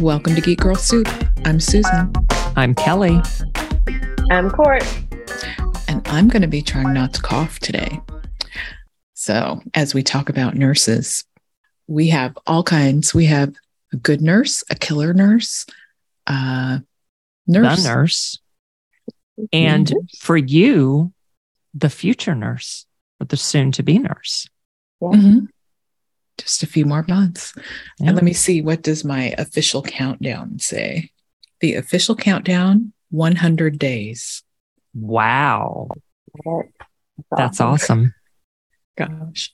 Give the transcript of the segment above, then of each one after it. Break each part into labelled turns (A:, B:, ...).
A: Welcome to Geek Girl Soup. I'm Susan.
B: I'm Kelly.
C: I'm Cort.
A: And I'm going to be trying not to cough today. So, as we talk about nurses, we have all kinds. We have a good nurse, a killer nurse, uh, nurse.
B: The nurse. And mm-hmm. for you, the future nurse or the soon to be nurse.
A: Yeah. Mm-hmm. Just a few more months. Yeah. And let me see, what does my official countdown say? The official countdown 100 days.
B: Wow. That's awesome.
A: Gosh,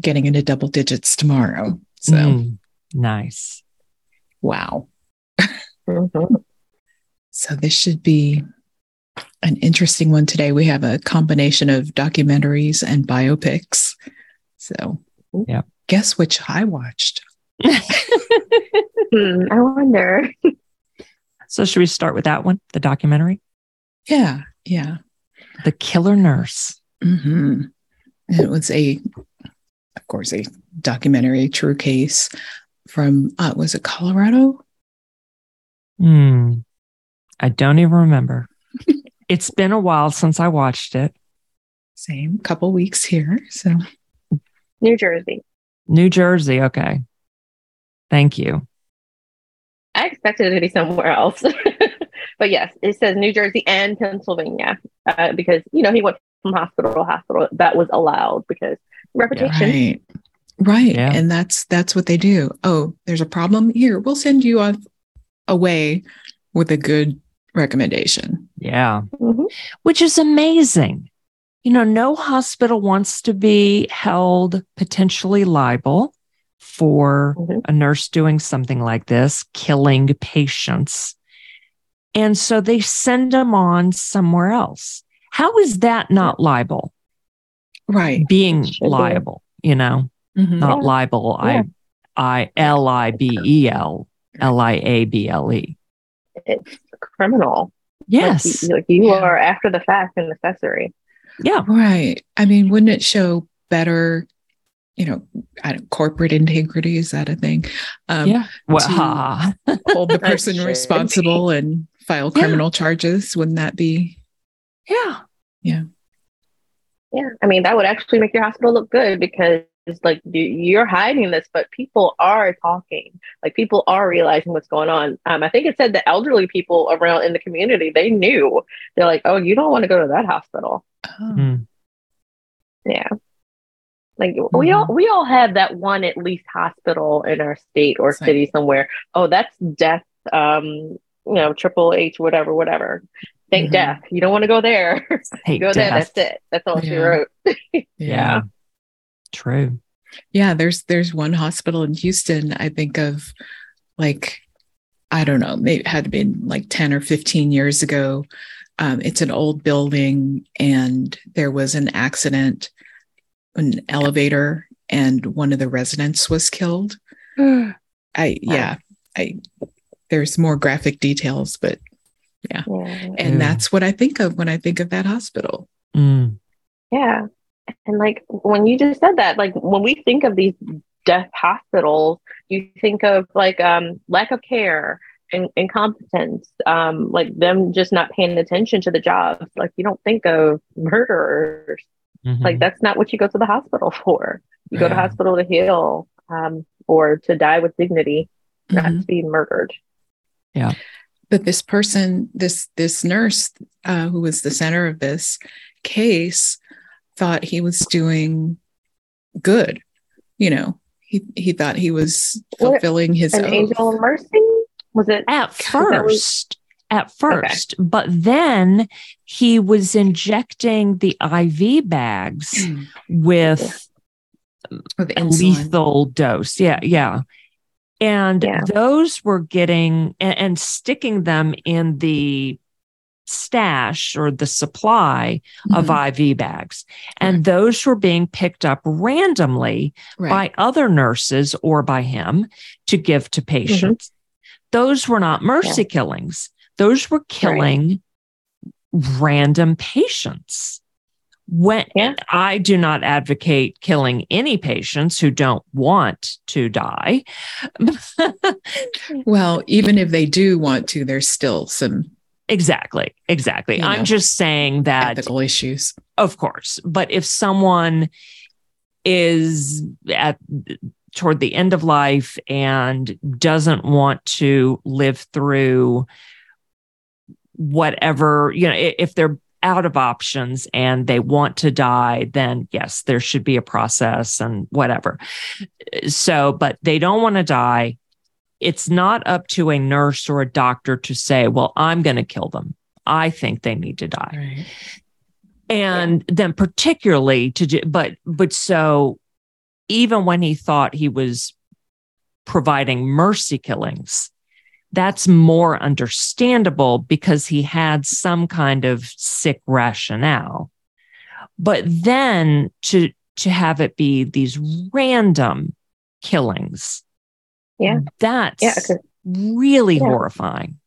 A: getting into double digits tomorrow. So mm,
B: nice.
A: Wow. Mm-hmm. So this should be an interesting one today. We have a combination of documentaries and biopics. So,
B: yeah.
A: Guess which I watched?
C: hmm, I wonder.
B: so, should we start with that one, the documentary?
A: Yeah, yeah.
B: The Killer Nurse.
A: Mm-hmm. It was a, of course, a documentary, true case from, uh, was it Colorado?
B: Hmm. I don't even remember. it's been a while since I watched it.
A: Same couple weeks here. So,
C: New Jersey.
B: New Jersey. Okay. Thank you.
C: I expected it to be somewhere else. but yes, it says New Jersey and Pennsylvania uh, because, you know, he went from hospital to hospital. That was allowed because reputation.
A: Right. Right. Yeah. And that's that's what they do. Oh, there's a problem here. We'll send you off away with a good recommendation.
B: Yeah. Mm-hmm. Which is amazing. You know, no hospital wants to be held potentially liable for mm-hmm. a nurse doing something like this, killing patients. And so they send them on somewhere else. How is that not liable?
A: Right.
B: Being liable, you know, mm-hmm. not yeah. libel. Yeah. I I L I B E L L I A B L E.
C: It's criminal.
B: Yes.
C: Like, like you yeah. are after the fact an accessory.
B: Yeah.
A: Right. I mean, wouldn't it show better, you know, corporate integrity? Is that a thing?
B: Um, yeah. Well,
A: hold the person responsible and file criminal yeah. charges. Wouldn't that be?
B: Yeah.
A: Yeah.
C: Yeah. I mean, that would actually make your hospital look good because it's like you're hiding this, but people are talking. Like people are realizing what's going on. Um, I think it said the elderly people around in the community they knew. They're like, "Oh, you don't want to go to that hospital." Oh. Mm. Yeah, like mm-hmm. we all we all have that one at least hospital in our state or Same. city somewhere. Oh, that's death. Um, you know, triple H, whatever, whatever. Thank mm-hmm. death. You don't want to go there. go death. there. That's it. That's all yeah. she wrote.
B: yeah. yeah. True.
A: Yeah, there's there's one hospital in Houston. I think of like I don't know, maybe it had been like 10 or 15 years ago. Um, it's an old building and there was an accident, an elevator, and one of the residents was killed. I yeah, I there's more graphic details, but yeah. yeah. And mm. that's what I think of when I think of that hospital.
B: Mm.
C: Yeah. And like when you just said that, like when we think of these death hospitals, you think of like um, lack of care and incompetence, um, like them just not paying attention to the job. Like you don't think of murderers. Mm-hmm. Like that's not what you go to the hospital for. You yeah. go to hospital to heal um, or to die with dignity, mm-hmm. not to be murdered.
B: Yeah.
A: But this person, this this nurse uh, who was the center of this case, thought he was doing good. You know, he he thought he was fulfilling his
C: an
A: oath.
C: angel of mercy. Was it
B: at first? At first, okay. but then he was injecting the IV bags mm. with, with a lethal dose. Yeah, yeah. And yeah. those were getting and, and sticking them in the stash or the supply mm-hmm. of IV bags. And right. those were being picked up randomly right. by other nurses or by him to give to patients. Mm-hmm. Those were not mercy yeah. killings, those were killing right. random patients when yeah. I do not advocate killing any patients who don't want to die.
A: well, even if they do want to, there's still some
B: Exactly. Exactly. You I'm know, just saying that
A: ethical issues.
B: Of course. But if someone is at toward the end of life and doesn't want to live through whatever, you know, if they're out of options and they want to die, then yes, there should be a process and whatever. So, but they don't want to die. It's not up to a nurse or a doctor to say, well, I'm going to kill them. I think they need to die. Right. And yeah. then particularly to do, but, but so even when he thought he was providing mercy killings, that's more understandable because he had some kind of sick rationale. But then to to have it be these random killings,
C: yeah,
B: that's yeah, really yeah. horrifying.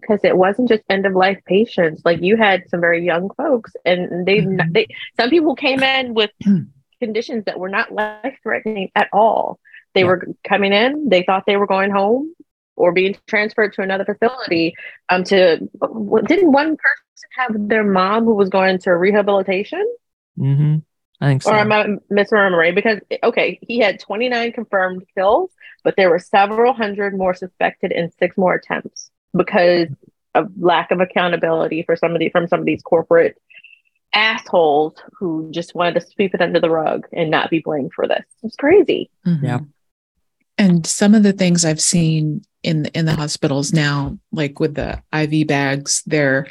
C: Because it wasn't just end of life patients. Like you had some very young folks, and they, mm-hmm. they some people came in with conditions that were not life threatening at all. They yeah. were coming in, they thought they were going home or being transferred to another facility. Um, to didn't one person have their mom who was going to rehabilitation?
B: Mm-hmm. I think so.
C: Or am I misremembering? Because okay, he had 29 confirmed kills, but there were several hundred more suspected and six more attempts because of lack of accountability for somebody from some of these corporate assholes who just wanted to sweep it under the rug and not be blamed for this. It's crazy.
B: Mm-hmm. Yeah.
A: And some of the things I've seen in in the hospitals now, like with the IV bags, they're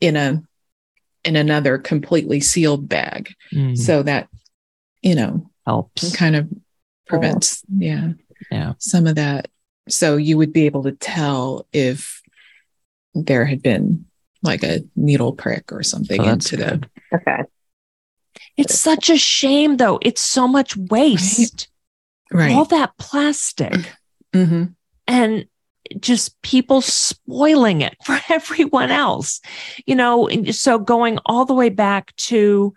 A: in a in another completely sealed bag, mm-hmm. so that you know
B: helps
A: kind of prevents yeah
B: yeah
A: some of that. So you would be able to tell if there had been like a needle prick or something oh, into
C: good. the okay.
B: It's such a shame though. It's so much waste.
A: Right.
B: All that plastic.
A: Mm-hmm.
B: And just people spoiling it for everyone else. You know, so going all the way back to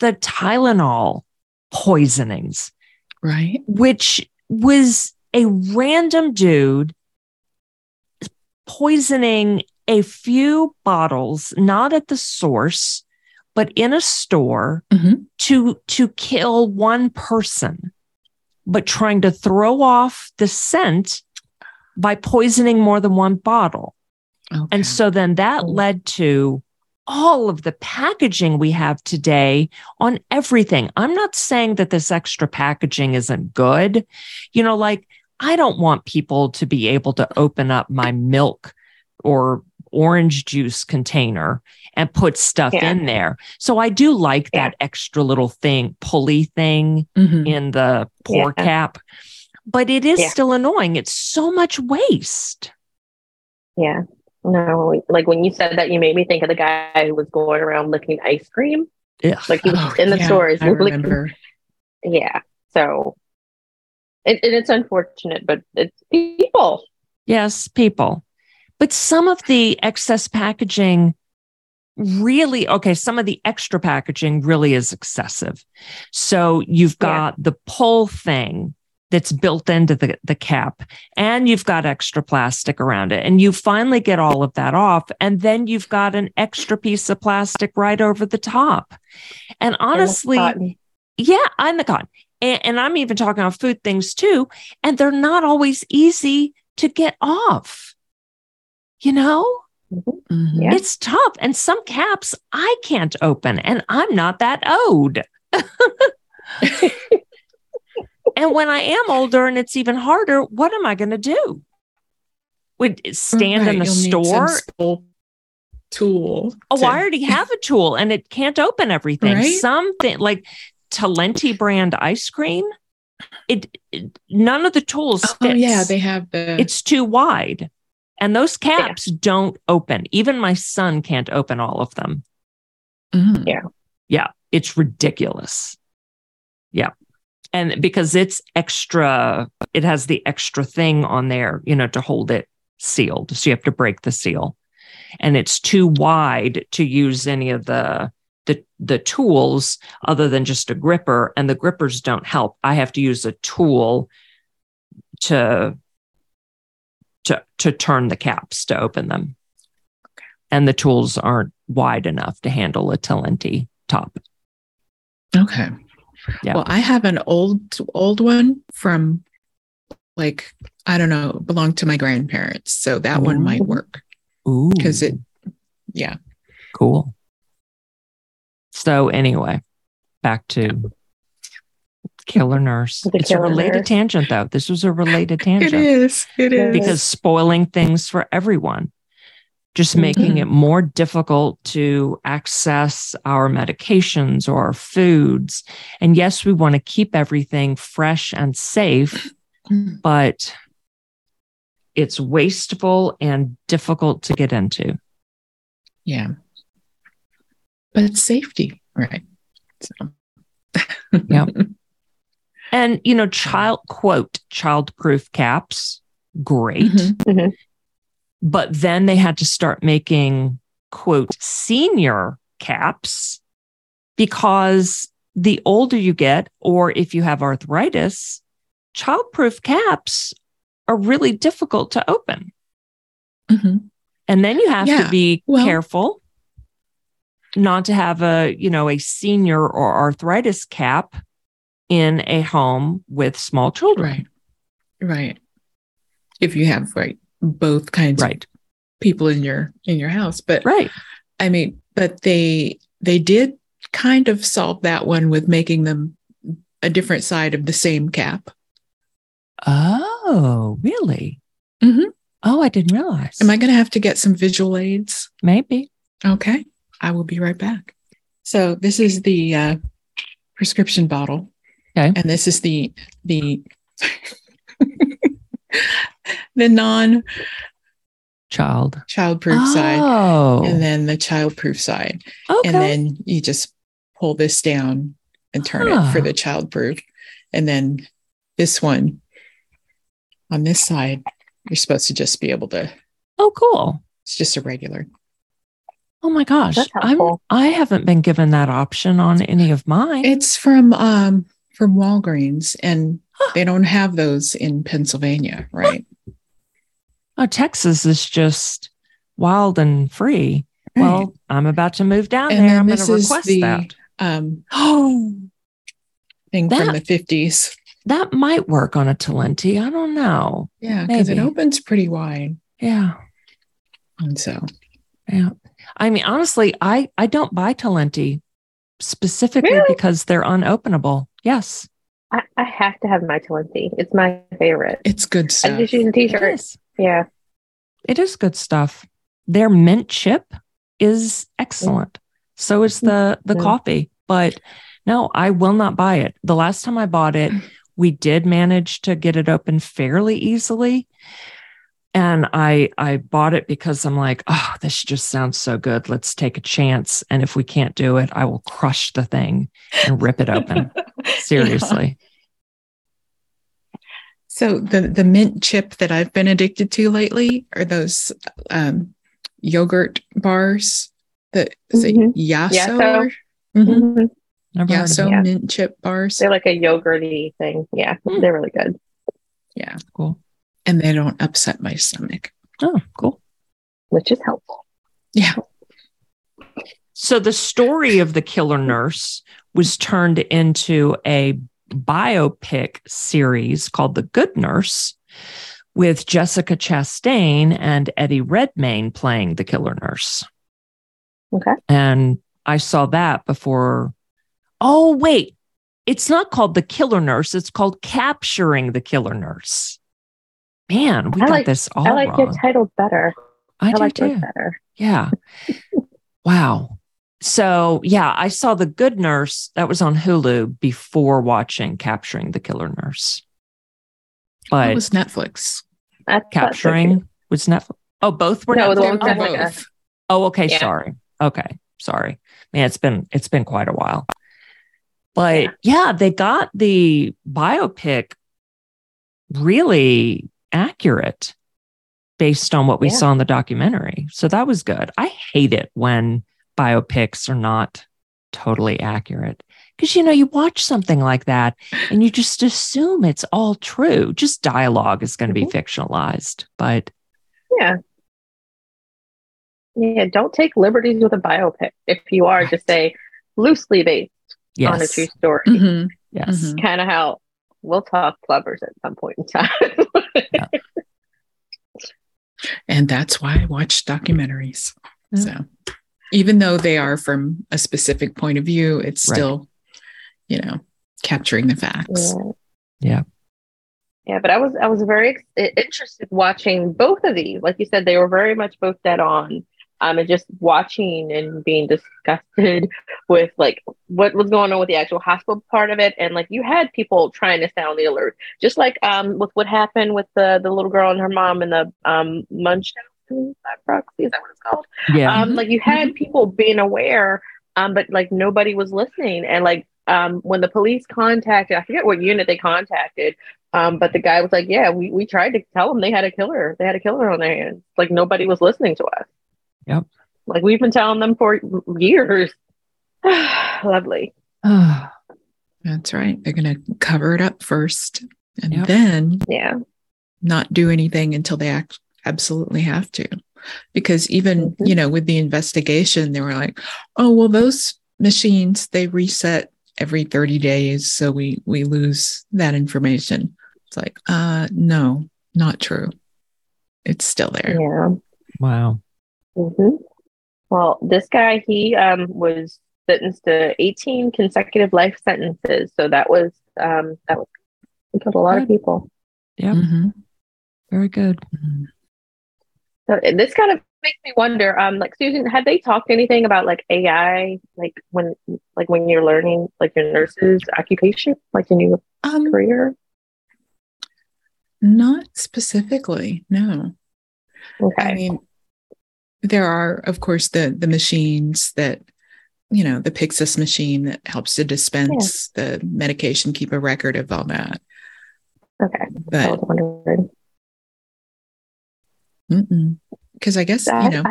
B: the Tylenol poisonings.
A: Right.
B: Which was a random dude poisoning a few bottles, not at the source, but in a store
A: mm-hmm.
B: to, to kill one person, but trying to throw off the scent by poisoning more than one bottle. Okay. And so then that led to all of the packaging we have today on everything. I'm not saying that this extra packaging isn't good. You know, like I don't want people to be able to open up my milk or orange juice container and put stuff yeah. in there. So I do like yeah. that extra little thing, pulley thing mm-hmm. in the pour yeah. cap, but it is still annoying. It's so much waste.
C: Yeah. No, like when you said that, you made me think of the guy who was going around licking ice cream.
B: Yeah.
C: Like he was oh, in the stores. I remember. Yeah. So it, it's unfortunate, but it's people.
B: Yes, people. But some of the excess packaging really, okay, some of the extra packaging really is excessive. So you've got yeah. the pull thing that's built into the, the cap and you've got extra plastic around it and you finally get all of that off and then you've got an extra piece of plastic right over the top and honestly and yeah i'm the cotton and, and i'm even talking about food things too and they're not always easy to get off you know?
C: Mm-hmm. Yeah.
B: It's tough. And some caps I can't open, and I'm not that old. and when I am older and it's even harder, what am I going to do? Would stand right. in the You'll store?
A: tool.
B: Oh, to... I already have a tool and it can't open everything. Right? Something like Talenti brand ice cream. It, it, none of the tools. Oh,
A: yeah, they have the.
B: It's too wide. And those caps yeah. don't open. Even my son can't open all of them.
C: Mm. Yeah.
B: Yeah. It's ridiculous. Yeah. And because it's extra, it has the extra thing on there, you know, to hold it sealed. So you have to break the seal. And it's too wide to use any of the the tools other than just a gripper and the grippers don't help i have to use a tool to to to turn the caps to open them okay. and the tools aren't wide enough to handle a Talenti top
A: okay yeah. well i have an old old one from like i don't know belonged to my grandparents so that Ooh. one might work Ooh. because it yeah
B: cool so anyway, back to killer nurse. The it's killer a related nurse. tangent though. This was a related tangent.
A: it is. It is.
B: Because spoiling things for everyone. Just mm-hmm. making it more difficult to access our medications or our foods. And yes, we want to keep everything fresh and safe, mm-hmm. but it's wasteful and difficult to get into.
A: Yeah but it's safety, right? So.
B: yeah. And, you know, child, quote, childproof caps, great. Mm-hmm. Mm-hmm. But then they had to start making, quote, senior caps because the older you get, or if you have arthritis, childproof caps are really difficult to open. Mm-hmm. And then you have yeah. to be well, careful not to have a, you know, a senior or arthritis cap in a home with small children.
A: Right. Right. If you have right both kinds right. of people in your in your house. But
B: right.
A: I mean, but they they did kind of solve that one with making them a different side of the same cap.
B: Oh, really?
A: Mm-hmm.
B: Oh, I didn't realize.
A: Am I going to have to get some visual aids?
B: Maybe.
A: Okay. I will be right back. So this is the uh, prescription bottle.
B: Okay.
A: And this is the the the non
B: child
A: childproof oh. side and then the childproof side. Okay. And then you just pull this down and turn huh. it for the childproof. And then this one on this side, you're supposed to just be able to.
B: Oh, cool.
A: It's just a regular
B: Oh my gosh. I'm, I haven't been given that option on any of mine.
A: It's from um from Walgreens and they don't have those in Pennsylvania, right?
B: Oh, Texas is just wild and free. Right. Well, I'm about to move down and there. I'm going to request the, that.
A: Um,
B: oh,
A: thing that, from the 50s.
B: That might work on a Talenti. I don't know.
A: Yeah, because it opens pretty wide.
B: Yeah.
A: And so,
B: yeah. I mean, honestly, I I don't buy Talenti specifically really? because they're unopenable. Yes.
C: I, I, have to have my Talenti. It's my favorite.
A: It's good stuff.
C: I just use a t-shirt. Yeah.
B: It is good stuff. Their mint chip is excellent. So is the the mm-hmm. coffee. But no, I will not buy it. The last time I bought it, we did manage to get it open fairly easily and i i bought it because i'm like oh this just sounds so good let's take a chance and if we can't do it i will crush the thing and rip it open seriously
A: yeah. so the the mint chip that i've been addicted to lately are those um, yogurt bars that mm-hmm. yasso, yasso. Mm-hmm. Mm-hmm. yasso yeah. mint chip bars
C: they're like a yogurty thing yeah mm. they're really good
A: yeah
B: cool
A: and they don't upset my stomach.
B: Oh, cool.
C: Which is helpful.
A: Yeah.
B: So the story of the killer nurse was turned into a biopic series called The Good Nurse with Jessica Chastain and Eddie Redmayne playing the killer nurse.
C: Okay.
B: And I saw that before. Oh, wait. It's not called The Killer Nurse, it's called Capturing the Killer Nurse. Man, we I got like, this all I
C: like
B: wrong.
C: your title better.
B: I, I do like too. better. Yeah. wow. So yeah, I saw The Good Nurse that was on Hulu before watching Capturing the Killer Nurse.
A: But it was Netflix.
B: That's Capturing was Netflix. Oh, both were no, Netflix. Oh, both. oh, okay. Yeah. Sorry. Okay. Sorry. Man, it's been it's been quite a while. But yeah, yeah they got the biopic really accurate based on what we yeah. saw in the documentary. So that was good. I hate it when biopics are not totally accurate. Because, you know, you watch something like that and you just assume it's all true. Just dialogue is going to mm-hmm. be fictionalized. But
C: yeah. Yeah. Don't take liberties with a biopic. If you are, right. just say loosely based yes. on a true story.
B: Mm-hmm. Yes. Mm-hmm.
C: Kind of how we'll talk clovers at some point in time. yeah.
A: And that's why I watch documentaries. Mm. So even though they are from a specific point of view, it's still, right. you know, capturing the facts.
B: Yeah. yeah.
C: Yeah, but I was I was very interested watching both of these. Like you said, they were very much both dead on. Um, and just watching and being disgusted with like what was going on with the actual hospital part of it, and like you had people trying to sound the alert, just like um with what happened with the the little girl and her mom and the um munch proxy. Is that what it's called?
B: Yeah.
C: Um, like you had mm-hmm. people being aware, um, but like nobody was listening. And like um, when the police contacted, I forget what unit they contacted, um, but the guy was like, "Yeah, we we tried to tell them they had a killer. They had a killer on their hands. Like nobody was listening to us.
B: Yep.
C: Like we've been telling them for years. Lovely.
A: That's right. They're going to cover it up first, and yep. then
C: yeah,
A: not do anything until they act absolutely have to because even mm-hmm. you know with the investigation they were like oh well those machines they reset every 30 days so we we lose that information it's like uh no not true it's still there
C: yeah
B: wow
C: mm-hmm. well this guy he um was sentenced to 18 consecutive life sentences so that was um that was killed a lot of people
B: yeah mm-hmm. very good.
C: So this kind of makes me wonder, um, like Susan, have they talked anything about like AI, like when, like when you're learning, like your nurse's occupation, like in your um, career?
A: Not specifically, no.
C: Okay.
A: I mean, there are, of course, the the machines that, you know, the Pyxis machine that helps to dispense yeah. the medication, keep a record of all that.
C: Okay.
A: But because I guess that, you know,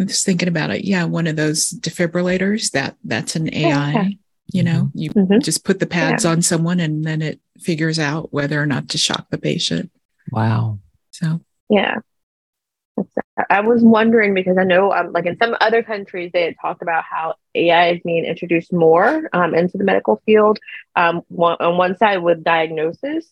A: I'm just thinking about it. Yeah, one of those defibrillators that that's an AI. Yeah. You know, you mm-hmm. just put the pads yeah. on someone and then it figures out whether or not to shock the patient.
B: Wow.
A: So
C: yeah. I was wondering because I know, um, like in some other countries, they had talked about how AI is being introduced more um, into the medical field. Um, one, on one side with diagnosis,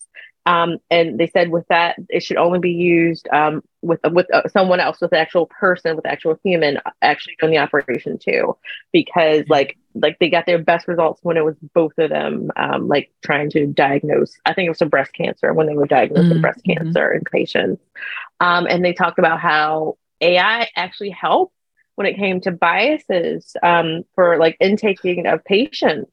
C: um, and they said with that, it should only be used um, with with uh, someone else, with an actual person, with actual human actually doing the operation too, because mm-hmm. like like they got their best results when it was both of them um, like trying to diagnose. I think it was a breast cancer when they were diagnosing mm-hmm. breast cancer in patients, um, and they talked about how AI actually helped when it came to biases um, for like intaking of patients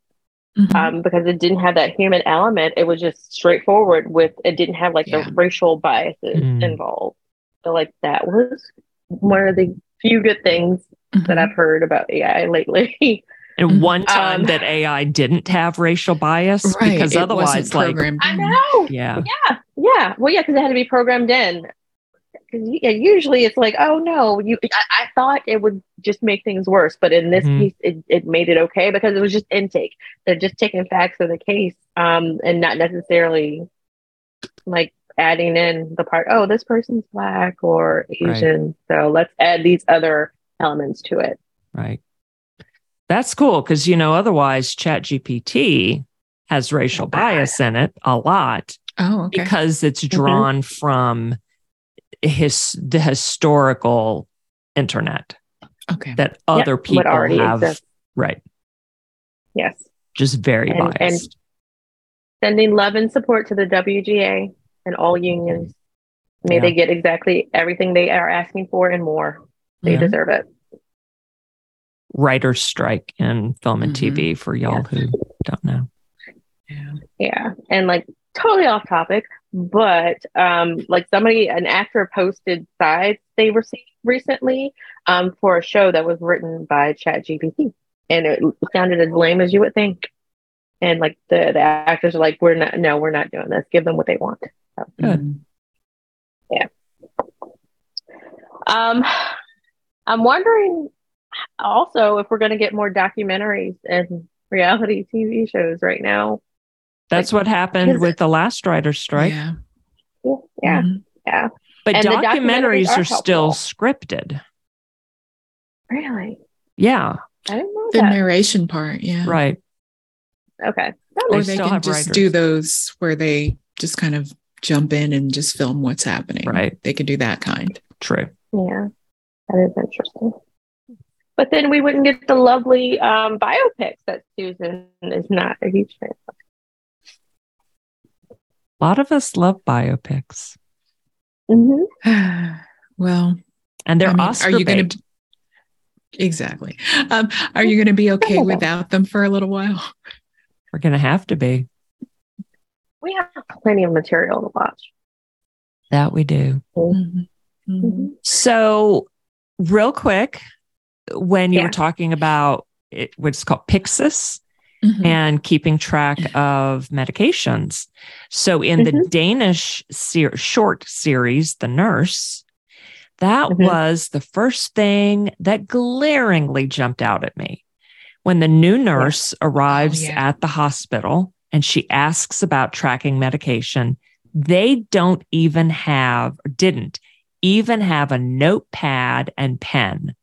C: Mm-hmm. Um, because it didn't have that human element. It was just straightforward with it didn't have like yeah. the racial biases mm. involved. So like that was one of the few good things mm-hmm. that I've heard about AI lately.
B: And one time um, that AI didn't have racial bias right, because otherwise, like
C: I know,
B: yeah,
C: yeah, yeah. Well, yeah, because it had to be programmed in because usually it's like, oh no, you. I, I, thought it would just make things worse, but in this mm-hmm. case, it, it made it okay because it was just intake. They're just taking facts of the case, um, and not necessarily like adding in the part. Oh, this person's black or Asian, right. so let's add these other elements to it.
B: Right. That's cool because you know otherwise, Chat GPT has racial bias in it a lot.
A: Oh, okay.
B: because it's mm-hmm. drawn mm-hmm. from his the historical internet
A: okay
B: that other yep, people have exists. right
C: yes
B: just very and, biased and
C: sending love and support to the wga and all unions may yeah. they get exactly everything they are asking for and more they yeah. deserve it
B: writers strike in film and mm-hmm. tv for y'all who don't know
C: yeah yeah and like totally off topic but um, like somebody, an actor posted sides they received recently um, for a show that was written by Chat GPT, and it sounded as lame as you would think. And like the the actors are like, "We're not, no, we're not doing this. Give them what they want." So,
B: Good.
C: Yeah. Um, I'm wondering also, if we're going to get more documentaries and reality TV shows right now,
B: that's like, what happened with the last writer's strike.
A: Yeah.
C: Yeah. Mm-hmm. Yeah.
B: But documentaries, documentaries, are, are still scripted.
C: Really?
B: Yeah.
C: I didn't know
A: the
C: that.
A: narration part. Yeah.
B: Right.
C: Okay.
A: Or they can just writers. do those where they just kind of jump in and just film what's happening.
B: Right.
A: They can do that kind.
B: True.
C: Yeah. That is interesting. But then we wouldn't get the lovely um, biopics that Susan is not a huge fan of.
B: A lot of us love biopics.
C: Mm-hmm.
A: well,
B: and they're I mean, Oscar. Are you going to?
A: Exactly. Um, are you going to be okay without them for a little while?
B: We're going to have to be.
C: We have plenty of material to watch.
B: That we do.
C: Mm-hmm.
B: Mm-hmm. So, real quick, when you yeah. were talking about it, what's called Pyxis Mm-hmm. and keeping track of medications. So, in mm-hmm. the Danish ser- short series, The Nurse, that mm-hmm. was the first thing that glaringly jumped out at me. When the new nurse yeah. arrives oh, yeah. at the hospital and she asks about tracking medication, they don't even have, or didn't even have a notepad and pen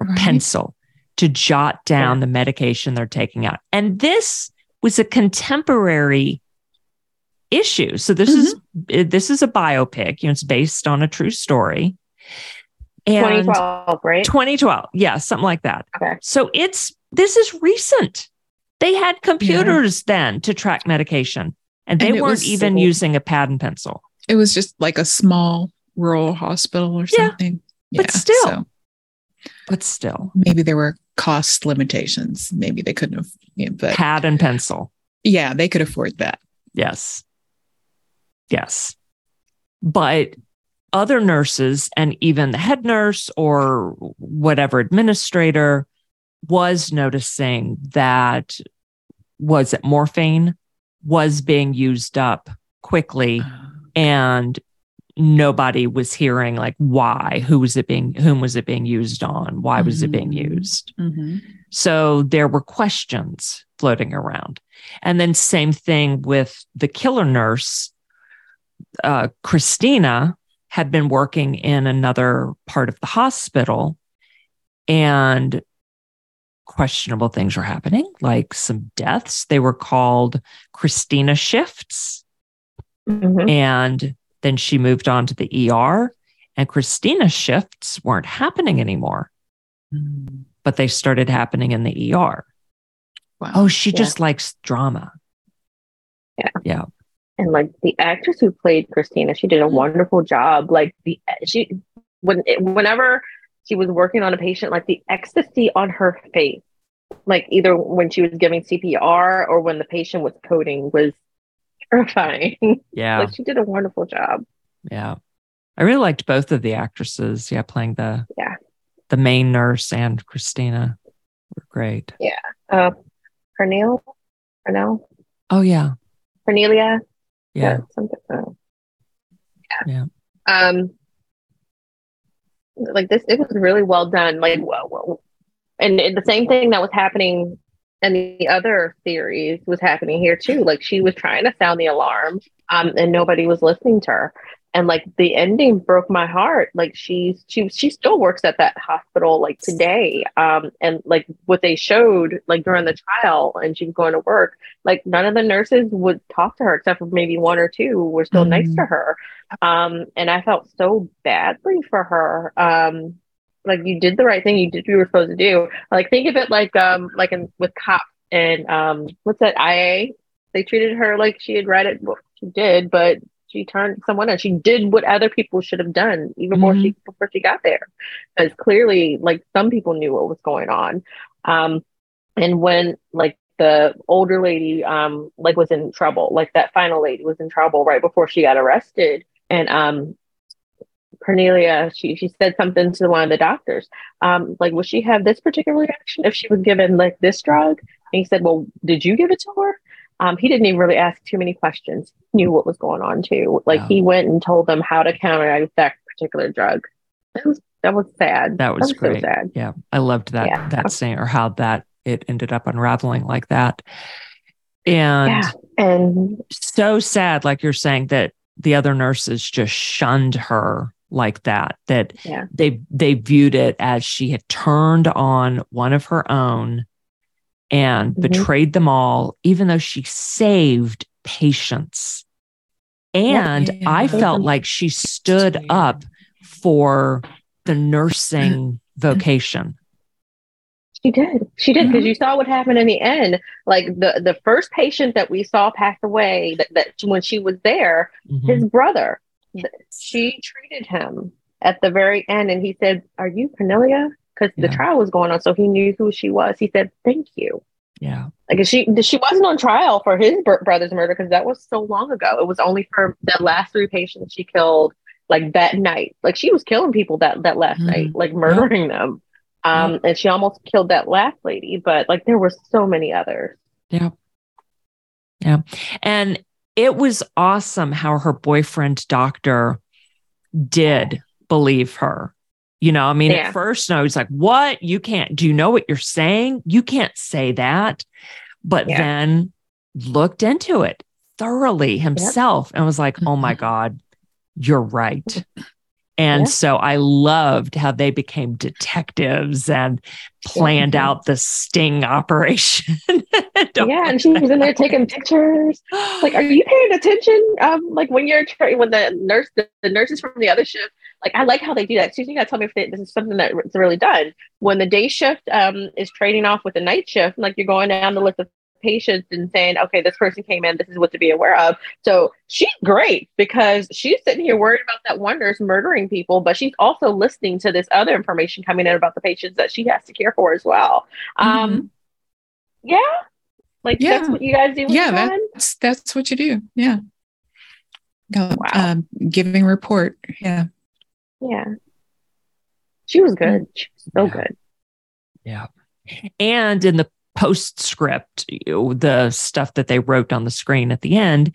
B: right. pencil to jot down the medication they're taking out. And this was a contemporary issue. So this mm-hmm. is this is a biopic, you know, it's based on a true story.
C: And 2012, right?
B: 2012. Yeah, something like that.
C: Okay.
B: So it's this is recent. They had computers yeah. then to track medication and they and weren't even so, using a pad and pencil.
A: It was just like a small rural hospital or something.
B: Yeah, but still. So but still.
A: Maybe there were cost limitations. Maybe they couldn't have, you know, but
B: pad and pencil.
A: Yeah, they could afford that.
B: Yes. Yes. But other nurses and even the head nurse or whatever administrator was noticing that was it morphine was being used up quickly uh, and nobody was hearing like why who was it being whom was it being used on why was mm-hmm. it being mm-hmm. used
A: mm-hmm.
B: so there were questions floating around and then same thing with the killer nurse uh, christina had been working in another part of the hospital and questionable things were happening like some deaths they were called christina shifts
C: mm-hmm.
B: and then she moved on to the ER, and Christina's shifts weren't happening anymore,
A: mm.
B: but they started happening in the ER.
A: Wow.
B: Oh, she yeah. just likes drama.
C: Yeah.
B: Yeah.
C: And like the actress who played Christina, she did a wonderful job. Like the she when whenever she was working on a patient, like the ecstasy on her face, like either when she was giving CPR or when the patient was coding was terrifying.
B: Yeah.
C: like she did a wonderful job.
B: Yeah. I really liked both of the actresses. Yeah, playing the
C: yeah
B: the main nurse and Christina were great.
C: Yeah. Uh Pernille? Pernille?
B: Oh yeah.
C: Cornelia?
B: Yeah.
C: yeah something. Uh,
B: yeah.
C: yeah. Um like this it was really well done. Like well, well and, and the same thing that was happening and the other theories was happening here too. Like she was trying to sound the alarm, um, and nobody was listening to her. And like the ending broke my heart. Like she's she she still works at that hospital like today. Um, and like what they showed like during the trial, and she was going to work. Like none of the nurses would talk to her except for maybe one or two were still mm-hmm. nice to her. Um, and I felt so badly for her. Um, like you did the right thing. You did what you were supposed to do. Like think of it like um like in with cops and um what's that IA? They treated her like she had read it. Well, she did, but she turned someone and she did what other people should have done even more mm-hmm. she before she got there. Because clearly, like some people knew what was going on. Um, and when like the older lady um like was in trouble, like that final lady was in trouble right before she got arrested. And um Cornelia, she she said something to one of the doctors. Um, like, would she have this particular reaction if she was given like this drug? And he said, Well, did you give it to her? Um, he didn't even really ask too many questions. He knew what was going on too. Like he went and told them how to counteract that particular drug. It was That was sad.
B: That was, that was great. So sad. Yeah, I loved that yeah. that scene or how that it ended up unraveling like that. And yeah. and so sad, like you're saying, that the other nurses just shunned her like that. That yeah. they they viewed it as she had turned on one of her own and mm-hmm. betrayed them all, even though she saved patients. And yeah. I felt like she stood up for the nursing vocation.
C: She did. She did because you saw what happened in the end. Like the the first patient that we saw pass away, that, that when she was there, mm-hmm. his brother, she treated him at the very end, and he said, "Are you Cornelia?" Because yeah. the trial was going on, so he knew who she was. He said, "Thank you."
B: Yeah.
C: Like she she wasn't on trial for his brother's murder because that was so long ago. It was only for the last three patients she killed like that night. Like she was killing people that that last mm-hmm. night, like murdering yeah. them. Um, yeah. and she almost killed that last lady, but like there were so many others.
B: Yeah. Yeah. And it was awesome how her boyfriend doctor did believe her. You know, I mean, yeah. at first, I was like, what? You can't, do you know what you're saying? You can't say that. But yeah. then looked into it thoroughly himself yep. and was like, oh my mm-hmm. God, you're right. And yeah. so I loved how they became detectives and planned mm-hmm. out the sting operation.
C: yeah, and she was in there taking pictures. Like, are you paying attention? Um, like when you're tra- when the nurse, the, the, nurses from the other shift, like I like how they do that. Susan, you gotta tell me if they, this is something that's really done. When the day shift um is trading off with the night shift, like you're going down the list of patients and saying, okay, this person came in, this is what to be aware of. So she's great because she's sitting here worried about that one nurse murdering people, but she's also listening to this other information coming in about the patients that she has to care for as well. Um, mm-hmm. Um, yeah. Like yeah. that's what you guys do.
A: yeah, that's that's what you do. Yeah. Wow. Um, giving report. Yeah.
C: Yeah. She was good. She was so
B: yeah.
C: good.
B: Yeah. And in the postscript, the stuff that they wrote on the screen at the end,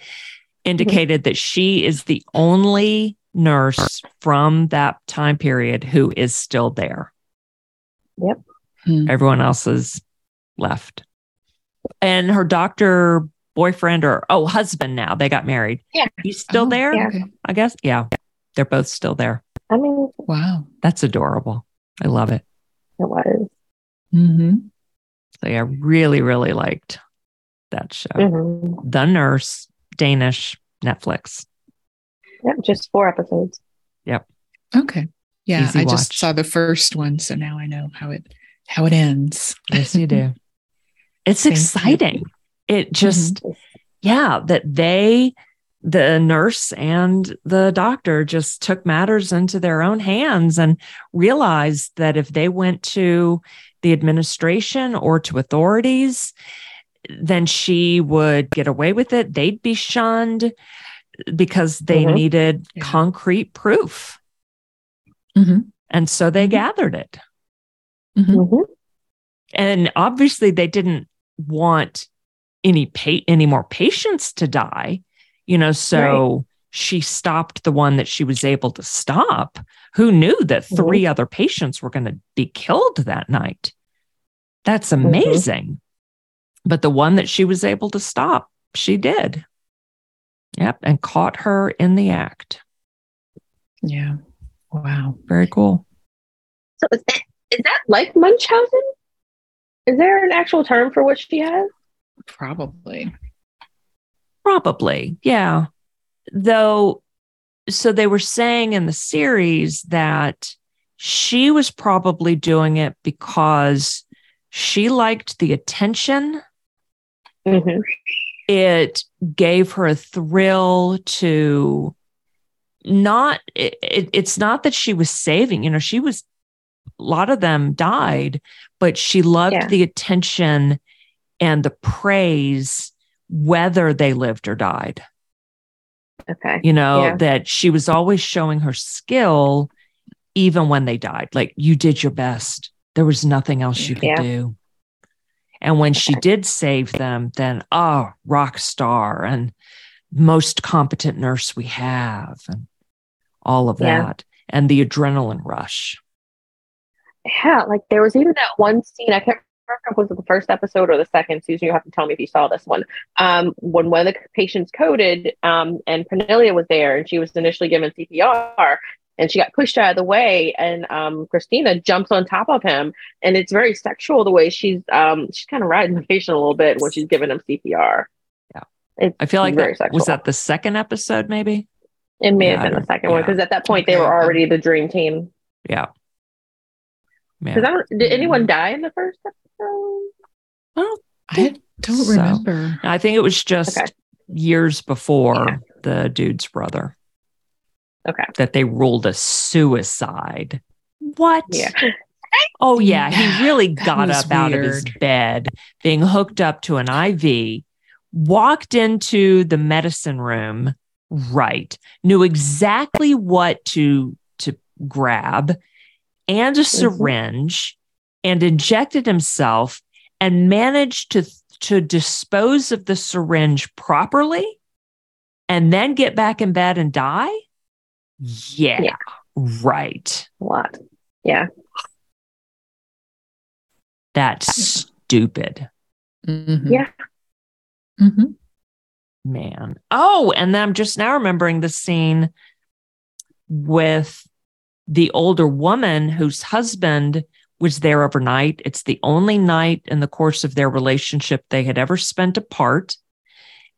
B: indicated that she is the only nurse from that time period who is still there.
C: Yep.
B: Hmm. Everyone else is left. And her doctor boyfriend or oh husband now they got married.
C: Yeah.
B: He's still oh, there? Yeah. I guess. Yeah. They're both still there.
C: I mean
A: wow.
B: That's adorable. I love it.
C: It was.
A: Mm-hmm.
B: So I really, really liked that show. Mm-hmm. The Nurse, Danish, Netflix.
C: Yep, just four episodes.
B: Yep.
A: Okay. Yeah, Easy I watch. just saw the first one, so now I know how it how it ends.
B: Yes, you do. It's Thank exciting. You. It just, mm-hmm. yeah, that they, the nurse and the doctor just took matters into their own hands and realized that if they went to the administration or to authorities, then she would get away with it. They'd be shunned because they mm-hmm. needed yeah. concrete proof. Mm-hmm. And so they mm-hmm. gathered it. Mm-hmm. Mm-hmm. And obviously, they didn't want any pa- any more patients to die, you know. So right. She stopped the one that she was able to stop. Who knew that mm-hmm. 3 other patients were going to be killed that night? That's mm-hmm. amazing. Mm-hmm. But the one that she was able to stop, she did. Yep. And caught her in the act.
A: Yeah. Wow.
B: Very cool.
C: So is that, is that like Munchausen? Is there an actual term for what she has?
A: Probably.
B: Probably. Yeah. Though, so they were saying in the series that she was probably doing it because she liked the attention. Mm-hmm. It gave her a thrill to not, it, it, it's not that she was saving, you know, she was, a lot of them died, but she loved yeah. the attention and the praise, whether they lived or died.
C: Okay.
B: You know, yeah. that she was always showing her skill even when they died. Like, you did your best. There was nothing else you could yeah. do. And when she did save them, then, oh, rock star and most competent nurse we have, and all of that, and the adrenaline rush.
C: Yeah, like there was even that one scene. I can't remember if it was it the first episode or the second. Susan, you have to tell me if you saw this one. Um, when one of the patients coded, um, and Pernille was there, and she was initially given CPR, and she got pushed out of the way and um, Cristina jumps on top of him and it's very sexual the way she's um, she's kind of riding the patient a little bit when she's giving him CPR.
B: Yeah. It's I feel like that, sexual. was that the second episode maybe?
C: It may yeah, have been the second yeah. one because at that point they were already the dream team.
B: Yeah.
C: Because I don't did anyone die in the first episode?
A: Well, I don't so. remember.
B: I think it was just okay. years before yeah. the dude's brother.
C: Okay.
B: That they ruled a suicide. What?
C: Yeah.
B: Oh yeah, he really got up weird. out of his bed, being hooked up to an IV, walked into the medicine room, right, knew exactly what to to grab and a mm-hmm. syringe. And injected himself and managed to to dispose of the syringe properly and then get back in bed and die? Yeah. yeah. Right.
C: A lot. Yeah.
B: That's stupid.
C: Mm-hmm. Yeah.
B: Mm-hmm. Man. Oh, and then I'm just now remembering the scene with the older woman whose husband was there overnight. It's the only night in the course of their relationship they had ever spent apart.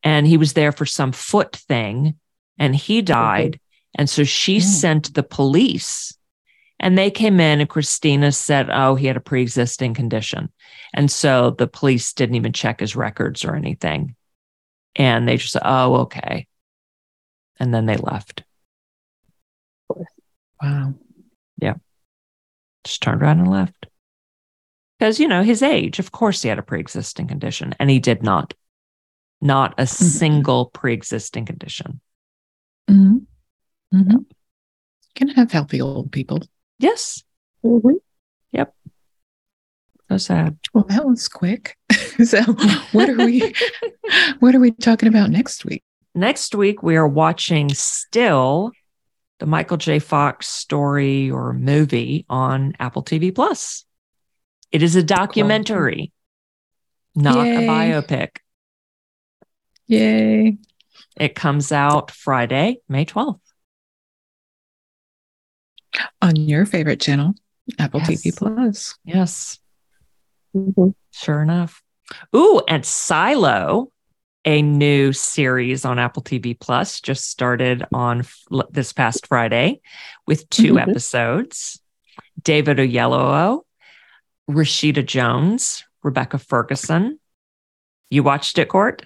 B: And he was there for some foot thing and he died. And so she mm. sent the police and they came in and Christina said, oh, he had a pre existing condition. And so the police didn't even check his records or anything. And they just said, oh, okay. And then they left.
A: Wow.
B: Yeah. Just turned around and left. Because, you know, his age, of course, he had a pre existing condition and he did not. Not a mm-hmm. single pre existing condition.
A: Mm-hmm. Mm-hmm. Can have healthy old people.
B: Yes.
C: Mm-hmm.
B: Yep. So sad.
A: Well, that was quick. so, what are we? what are we talking about next week?
B: Next week we are watching still the Michael J. Fox story or movie on Apple TV Plus. It is a documentary, cool. not Yay. a biopic.
A: Yay!
B: It comes out Friday, May twelfth
A: on your favorite channel, Apple yes. TV Plus.
B: Yes. Mm-hmm. Sure enough. Ooh, and Silo, a new series on Apple TV Plus, just started on f- this past Friday with 2 mm-hmm. episodes. David Oyelowo, Rashida Jones, Rebecca Ferguson. You watched it, Cort?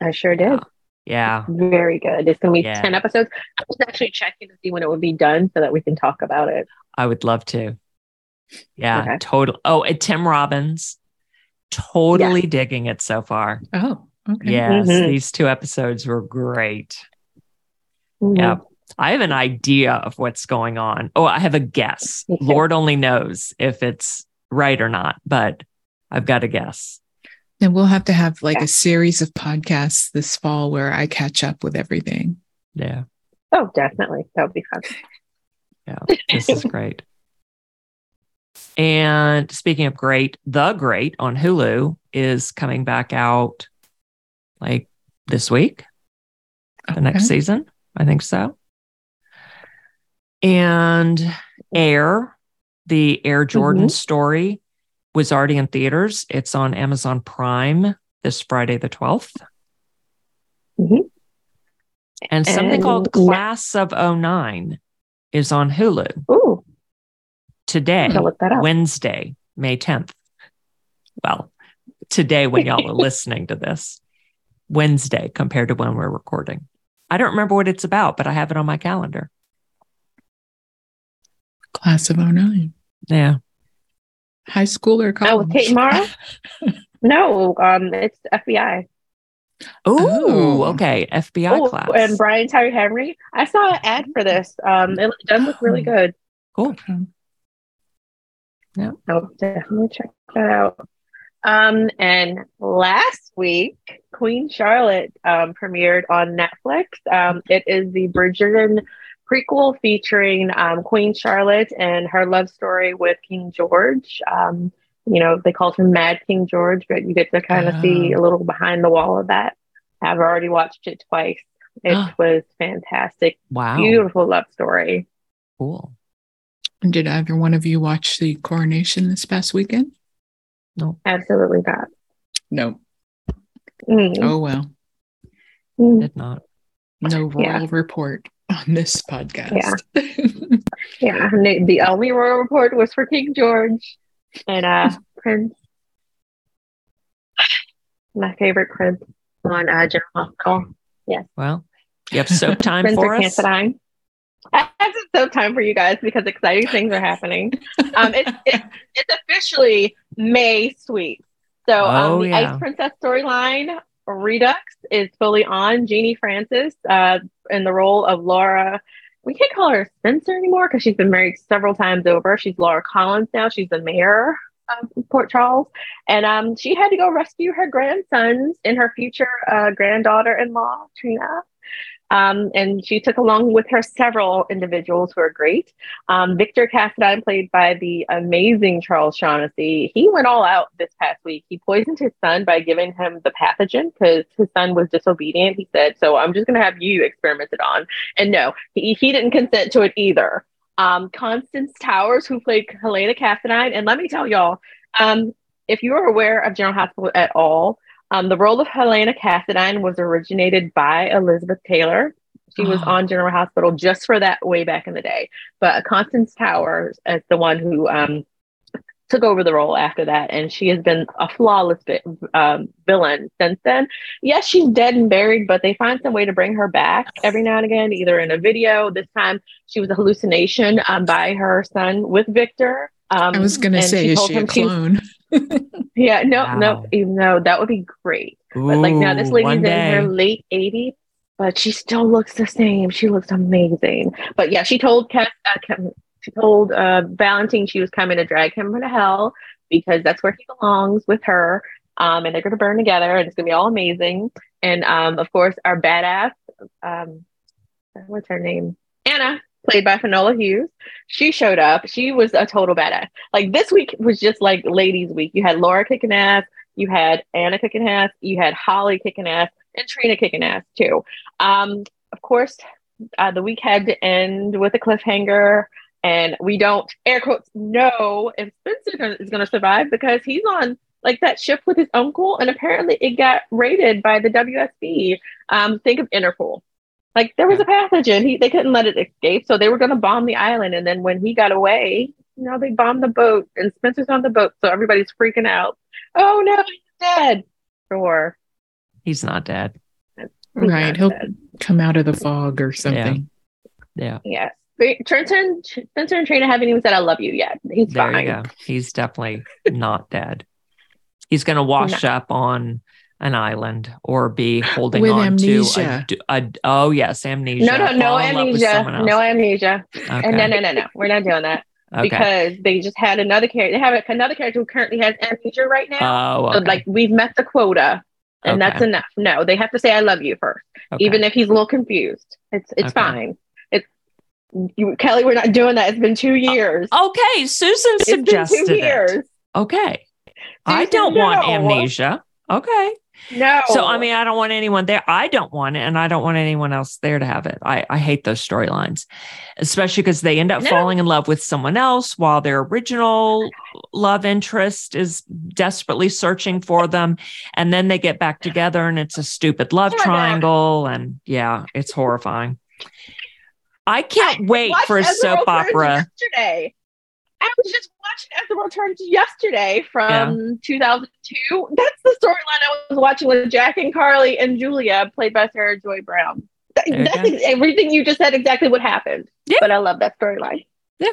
C: I sure did.
B: Yeah.
C: Very good. It's going to be yeah. 10 episodes. I was actually checking to see when it would be done so that we can talk about it.
B: I would love to. Yeah, okay. total. Oh, and Tim Robbins, totally digging it so far.
A: Oh, okay.
B: Yes, mm-hmm. these two episodes were great. Mm-hmm. Yeah. I have an idea of what's going on. Oh, I have a guess. Lord only knows if it's right or not, but I've got a guess.
A: And we'll have to have like yeah. a series of podcasts this fall where I catch up with everything.
B: Yeah.
C: Oh, definitely. That would be fun.
B: Yeah, this is great. And speaking of great, The Great on Hulu is coming back out like this week, okay. the next season. I think so. And Air, the Air Jordan mm-hmm. story, was already in theaters. It's on Amazon Prime this Friday, the 12th.
C: Mm-hmm.
B: And something and, called Class of 09 is on Hulu.
C: Ooh.
B: Today, Wednesday, May 10th. Well, today when y'all are listening to this, Wednesday compared to when we're recording. I don't remember what it's about, but I have it on my calendar.
A: Class of 09.
B: Yeah.
A: High school or college?
C: Oh, with Kate Mara? no, um, it's FBI.
B: Ooh, oh, okay. FBI Ooh, class.
C: And Brian Tyree Henry. I saw an ad for this. Um, it does look really oh. good.
B: Cool.
C: Yeah. I'll definitely check that out. Um, and last week, Queen Charlotte um, premiered on Netflix. Um, it is the Bridgerton prequel featuring um, Queen Charlotte and her love story with King George. Um, you know, they called him Mad King George, but you get to kind of see a little behind the wall of that. I've already watched it twice. It was fantastic.
B: Wow.
C: Beautiful love story.
B: Cool.
A: Did either one of you watch the coronation this past weekend?
B: No.
C: Absolutely not.
A: No.
C: Mm.
A: Oh well.
C: Mm.
B: Did not.
A: No royal
C: Yeah.
A: report on this podcast.
C: Yeah, and the, the only royal report was for King George and uh Prince. My favorite prince on uh, General Hospital. Yes.
B: Well, you have soap time
C: Prince
B: for us?
C: Cassadine. I have so time for you guys because exciting things are happening. Um, it's, it's it's officially May sweet. So um,
B: Oh,
C: the
B: yeah.
C: Ice Princess storyline Redux is fully on. Genie Francis uh, in the role of Laura. We can't call her Spencer anymore because she's been married several times over. She's Laura Collins now. She's the mayor of Port Charles, and um, she had to go rescue her grandsons and her future uh, granddaughter-in-law Trina. Um, and she took along with her several individuals who are great. Um, Victor Cassadine, played by the amazing Charles Shaughnessy, he went all out this past week. He poisoned his son by giving him the pathogen because his son was disobedient. He said, So I'm just going to have you experimented on. And no, he, he didn't consent to it either. Um, Constance Towers, who played Helena Cassadine, and let me tell y'all, um, if you are aware of General Hospital at all, um, the role of Helena Cassadine was originated by Elizabeth Taylor. She was
B: Oh.
C: on General Hospital just for that way back in the day. But Constance Towers is the one who um, took over the role after that, and she has been a flawless vi- um, villain since then. Yes, she's dead and buried, but they find some way to bring her back every now and again, either in a video. This time, she was a hallucination um, by her son with Victor. Um,
A: I was going to
C: and
A: say, is
C: told
A: she a
C: him she
A: clone?
C: yeah, no, no,
B: Wow.
C: even though that would be great. But like now, this lady's in her late 80s, but she still looks the same. She looks amazing. But yeah, she told Kat, uh, Kat- she told uh, Valentine she was coming to drag him to hell because that's where he belongs with her. Um, and they're going to burn together, and it's going to be all amazing. And um, of course, our badass, um, what's her name? Anna, played by Finola Hughes. She showed up. She was a total badass. Like this week was just like ladies' week. You had Laura kicking ass, you had Anna kicking ass, you had Holly kicking ass, and Trina kicking ass too. Um, of course, uh, the week had to end with a cliffhanger, and we don't air quotes know if Spencer is going to survive because he's on like that ship with his uncle, and apparently it got raided by the WSB. Um, think of Interpol. Like there was a pathogen, he they couldn't let it escape, so they were going to bomb the island. And then when he got away, you know, they bombed the boat, and Spencer's on the boat, so everybody's freaking out. Oh no, he's dead. Sure,
B: He's not dead.
C: he's
A: right.
C: not
A: He'll
C: dead.
A: come out of the fog or something.
B: Yeah.
C: Yes. Great. Spencer and, Spencer and Trina haven't even said "I love you" yet. He's
B: There
C: fine.
B: you go. He's definitely not dead. He's going to wash up on an island or be holding
A: With
B: on
A: amnesia.
B: to a, a, oh yes, amnesia.
C: No, no, no
B: Fall in love with
C: amnesia. No amnesia.
B: Okay.
C: And no, no, no, no. We're not doing that
B: okay.
C: because they just had another character. They have another character who currently has amnesia right now.
B: oh,
C: So, like we've met the quota, and that's enough. No, they have to say "I love you" first,
B: Okay.
C: even if he's a little confused. It's it's
B: Okay.
C: fine. It's you, Kelly. We're not doing that. It's been two oh, years.
B: okay, Susan
C: it's been
B: suggested
C: two
B: it.
C: years.
B: Okay. I don't want amnesia. Okay.
C: No.
B: So I mean, I don't want anyone there. I don't want it, and I don't want anyone else there to have it. I, I hate those storylines, especially because they end up
C: No.
B: falling in love with someone else while their original love interest is desperately searching for them, and then they get back together, and it's a stupid love
C: Oh God.
B: triangle, and yeah, it's horrifying. I can't wait for a soap opera.
C: Yesterday. I was just watching As the World Turns yesterday from 2002. That's the storyline I was watching with Jack and Carly and Julia, played by Sarah Joy Brown. That- that's ex- everything you just said. Exactly what happened.
B: Yeah.
C: But I love that storyline. Yeah.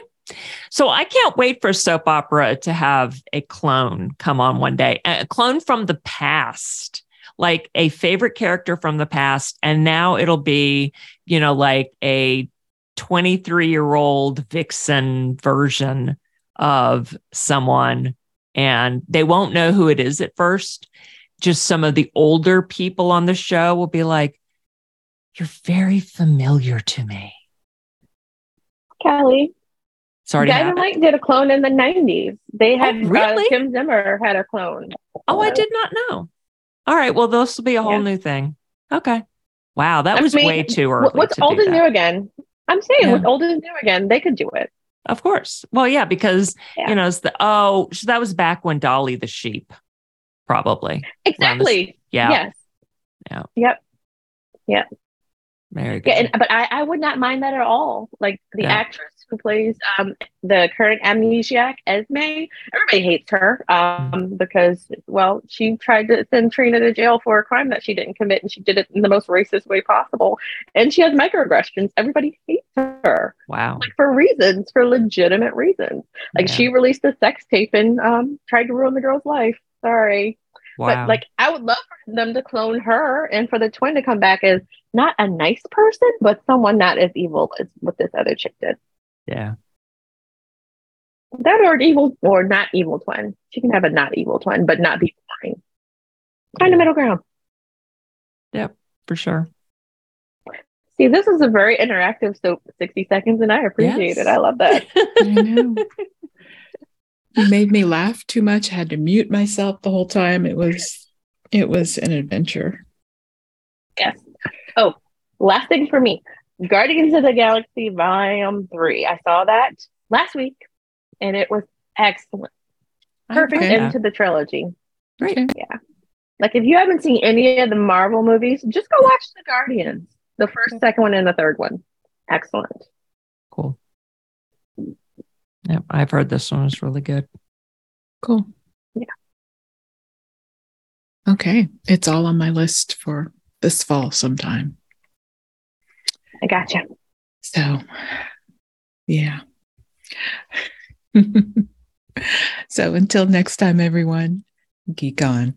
B: So I can't wait for soap opera to have a clone come on one day, a clone from the past, like a favorite character from the past. And now it'll be, you know, like a 23 year old vixen version of someone. And they won't know who it is at first. Just some of the older people on the show will be like, You're very familiar to me.
C: Kelly.
B: Sorry,
C: Light did a clone in the '90s. They had
B: oh, really?
C: uh, Kim Zimmer had a clone.
B: Oh, I did not know. All right, well, this will be a whole yeah. new thing. Okay. Wow, that I was mean, way too early.
C: What's old and new again? I'm saying yeah. what's old is new again. They could do it.
B: Of course. Well, yeah, because yeah. you know, it's the oh, so that was back when Dolly the sheep, probably.
C: Exactly.
B: yeah.
C: Yes.
B: Yeah.
C: Yep. Yep.
B: Very good.
C: Yeah, and, but I, I would not mind that at all. Like the yeah. actress who plays um, the current amnesiac Esme, everybody hates her um, because, well, she tried to send Trina to jail for a crime that she didn't commit, and she did it in the most racist way possible. And she has microaggressions. Everybody hates her.
B: Wow.
C: Like for reasons, for legitimate reasons. Like yeah. she released a sex tape and um, tried to ruin the girl's life. Sorry. Wow. But like, I would love for them to clone her and for the twin to come back as not a nice person, but someone not as evil as what this other chick did.
B: Yeah.
C: That or evil or not evil twin. She can have a not evil twin, but not be boring. Find a middle ground.
B: Yep, for sure.
C: See, this is a very interactive so 60 seconds, and I appreciate yes. it. I love that. I know.
A: you made me laugh too much. I had to mute myself the whole time. It was it was an adventure.
C: Yes. Oh, last thing for me. Guardians of the Galaxy Volume 3. I saw that last week and it was excellent. Oh, Perfect okay. into the trilogy.
B: Great.
C: Yeah. Like if you haven't seen any of the Marvel movies, just go watch the Guardians. The first, second one, and the third one. Excellent.
B: Cool. Yeah, I've heard this one is really good.
A: Cool.
C: Yeah.
A: Okay. It's all on my list for this fall sometime.
C: I gotcha.
A: So, yeah. so until next time, everyone, geek on.